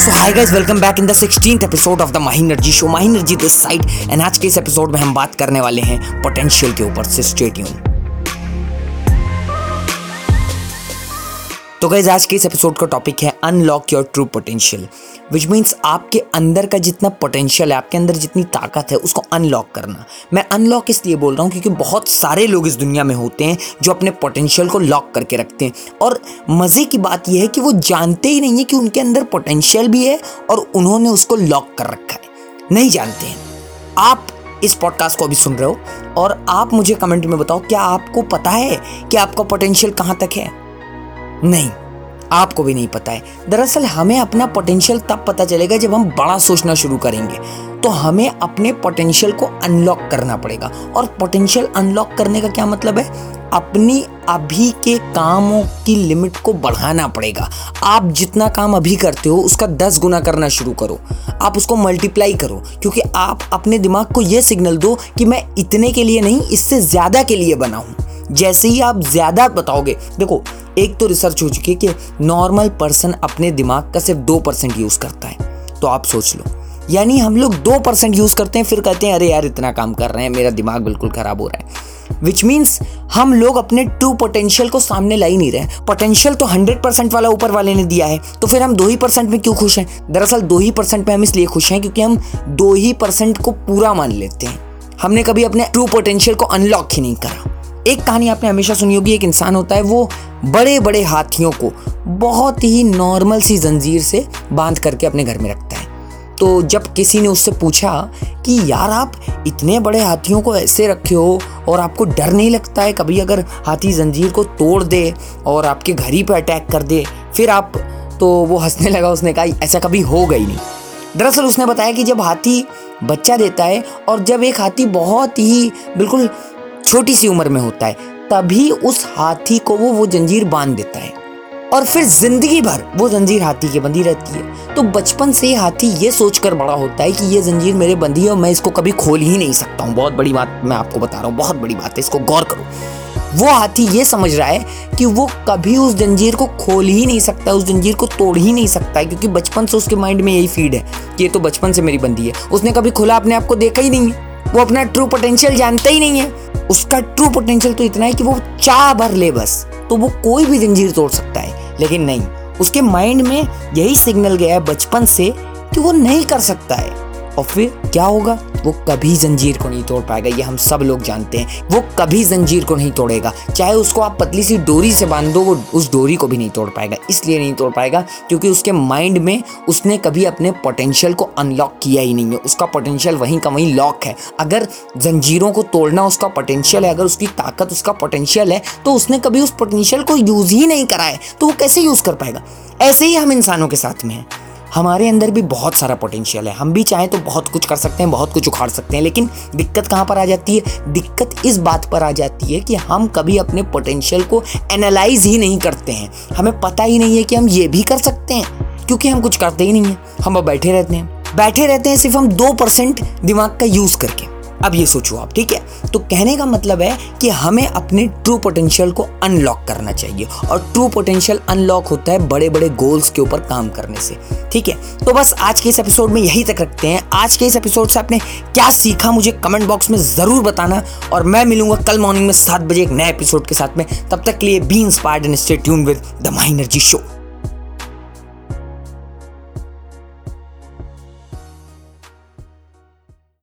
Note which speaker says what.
Speaker 1: So hi guys welcome back in the 16th episode of the Mahinergy show Mahinergy this side and आज के इस episode में हम बात करने वाले हैं पोटेंशियल के ऊपर से स्टे ट्यून तो गाइज़ आज के इस एपिसोड का टॉपिक है unlock your true potential which means आपके अंदर का जितना पोटेंशियल है, आपके अंदर जितनी ताकत है, उसको अनलॉक करना। मैं अनलॉक इसलिए बोल रहा हूँ क्योंकि बहुत सारे लोग इस दुनिया में होते हैं जो अपने पोटेंशियल को लॉक करके रखते हैं। और मज़े की बात यह है कि वो जानते ही नहीं है कि उनके अंदर पोटेंशियल भी है और उन्होंने उसको लॉक कर रखा है। नहीं जानते हैं। आप इस पॉडकास्ट को अभी सुन रहे हो और आप मुझे कमेंट में बताओ, क्या आपको पता है कि आपका पोटेंशियल कहाँ तक है? नहीं, आपको भी नहीं पता है। दरअसल हमें अपना पोटेंशियल तब पता चलेगा जब हम बड़ा सोचना शुरू करेंगे। तो हमें अपने पोटेंशियल को अनलॉक करना पड़ेगा। और पोटेंशियल अनलॉक करने का क्या मतलब है? अपनी अभी के कामों की लिमिट को बढ़ाना पड़ेगा। आप जितना काम अभी करते हो, उसका दस गुना करना शुरू करो। आप उसको मल्टीप्लाई करो, क्योंकि आप अपने दिमाग को यह सिग्नल दो कि मैं इतने के लिए नहीं, इससे ज़्यादा के लिए बना हूँ जैसे ही आप ज़्यादा बताओगे, देखो एक तो रिसर्च हो चुकी है कि नॉर्मल पर्सन अपने दिमाग का सिर्फ़ दो परसेंट यूज़ करता है। तो आप सोच लो। यानी हम लोग दो परसेंट यूज़ करते हैं, फिर कहते हैं, अरे यार, इतना काम कर रहे हैं, मेरा दिमाग बिल्कुल ख़राब हो रहा है। विच मीन्स हम लोग अपने ट्रू पोटेंशियल को सामने ला ही नहीं रहे पोटेंशियल तो हंड्रेड परसेंट वाला ऊपर वाले ने दिया है। तो फिर हम दो ही परसेंट में क्यों खुश हैं? दरअसल दो ही परसेंट में हम इसलिए खुश हैं क्योंकि हम दो ही परसेंट को पूरा मान लेते हैं। हमने कभी अपने ट्रू पोटेंशियल को अनलॉक ही नहीं करा। एक कहानी आपने हमेशा सुनी होगी, एक इंसान होता है, वो बड़े बड़े हाथियों को बहुत ही नॉर्मल सी जंजीर से बाँध करके अपने घर में रखता है। तो जब किसी ने उससे पूछा कि, यार, आप इतने बड़े हाथियों को ऐसे रखे हो और आपको डर नहीं लगता है कभी अगर हाथी जंजीर को तोड़ दे और आपके घर ही पर अटैक कर दे, फिर आप तो वो हंसने लगा, उसने कहा, ऐसा कभी ही नहीं। दरअसल उसने बताया कि जब हाथी बच्चा देता है और जब एक हाथी बहुत ही बिल्कुल छोटी सी उम्र में होता है तभी उस हाथी को वो वो जंजीर बाँध देता है। और फिर ज़िंदगी भर वो जंजीर हाथी के बंधी रहती है। तो बचपन से हाथी ये सोचकर बड़ा होता है कि ये जंजीर मेरे बंधी है और मैं इसको कभी खोल ही नहीं सकता हूँ। बहुत बड़ी बात मैं आपको बता रहा हूँ, बहुत बड़ी बात है, इसको गौर करो। वो हाथी ये समझ रहा है कि वो कभी उस जंजीर को खोल ही नहीं सकता, उस जंजीर को तोड़ ही नहीं सकता क्योंकि बचपन से उसके माइंड में यही फ़ीड है कि ये तो बचपन से मेरी बंदी है। उसने कभी खुला अपने आप को देखा ही नहीं है। वो अपना ट्रू पोटेंशियल जानता ही नहीं है। उसका ट्रू पोटेंशियल तो इतना है कि वो चाह भर ले बस तो वो कोई भी जंजीर तोड़ सकता है। लेकिन नहीं, उसके माइंड में यही सिग्नल गया है बचपन से कि वो नहीं कर सकता है। और फिर क्या होगा? वो कभी जंजीर को नहीं तोड़ पाएगा, ये हम सब लोग जानते हैं। वो कभी जंजीर को नहीं तोड़ेगा। चाहे उसको आप पतली सी डोरी से बाँध दो वो उस डोरी को भी नहीं तोड़ पाएगा, इसलिए नहीं तोड़ पाएगा, क्योंकि उसके माइंड में उसने कभी अपने पोटेंशियल को अनलॉक किया ही नहीं है। उसका पोटेंशियल वहीं का वहीं लॉक है। अगर जंजीरों को तोड़ना उसका पोटेंशियल है, अगर उसकी ताकत उसका पोटेंशियल है तो उसने कभी उस पोटेंशियल को यूज़ ही नहीं करा है तो वो कैसे यूज़ कर पाएगा? ऐसे ही हम इंसानों के साथ में हैं। हमारे अंदर भी बहुत सारा पोटेंशियल है। हम भी चाहें तो बहुत कुछ कर सकते हैं, बहुत कुछ उखाड़ सकते हैं, लेकिन दिक्कत कहाँ पर आ जाती है? दिक्कत इस बात पर आ जाती है कि हम कभी अपने पोटेंशियल को एनालाइज ही नहीं करते हैं। हमें पता ही नहीं है कि हम ये भी कर सकते हैं, क्योंकि हम कुछ करते ही नहीं हैं। हम बैठे रहते हैं। बैठे रहते हैं सिर्फ़ हम दो परसेंट दिमाग का यूज़ करके। अब ये सोचो आप, ठीक है? तो कहने का मतलब है कि हमें अपने ट्रू पोटेंशियल को अनलॉक करना चाहिए और ट्रू पोटेंशियल अनलॉक होता है बड़े बड़े गोल्स के ऊपर काम करने से, ठीक है? तो बस आज के इस एपिसोड में यही तक रखते हैं। आज के इस एपिसोड से आपने क्या सीखा मुझे कमेंट बॉक्स में ज़रूर बताना और मैं मिलूँगा कल मॉर्निंग में सात बजे एक नए एपिसोड के साथ में। तब तक के लिए be inspired and stay tune with the Minergy show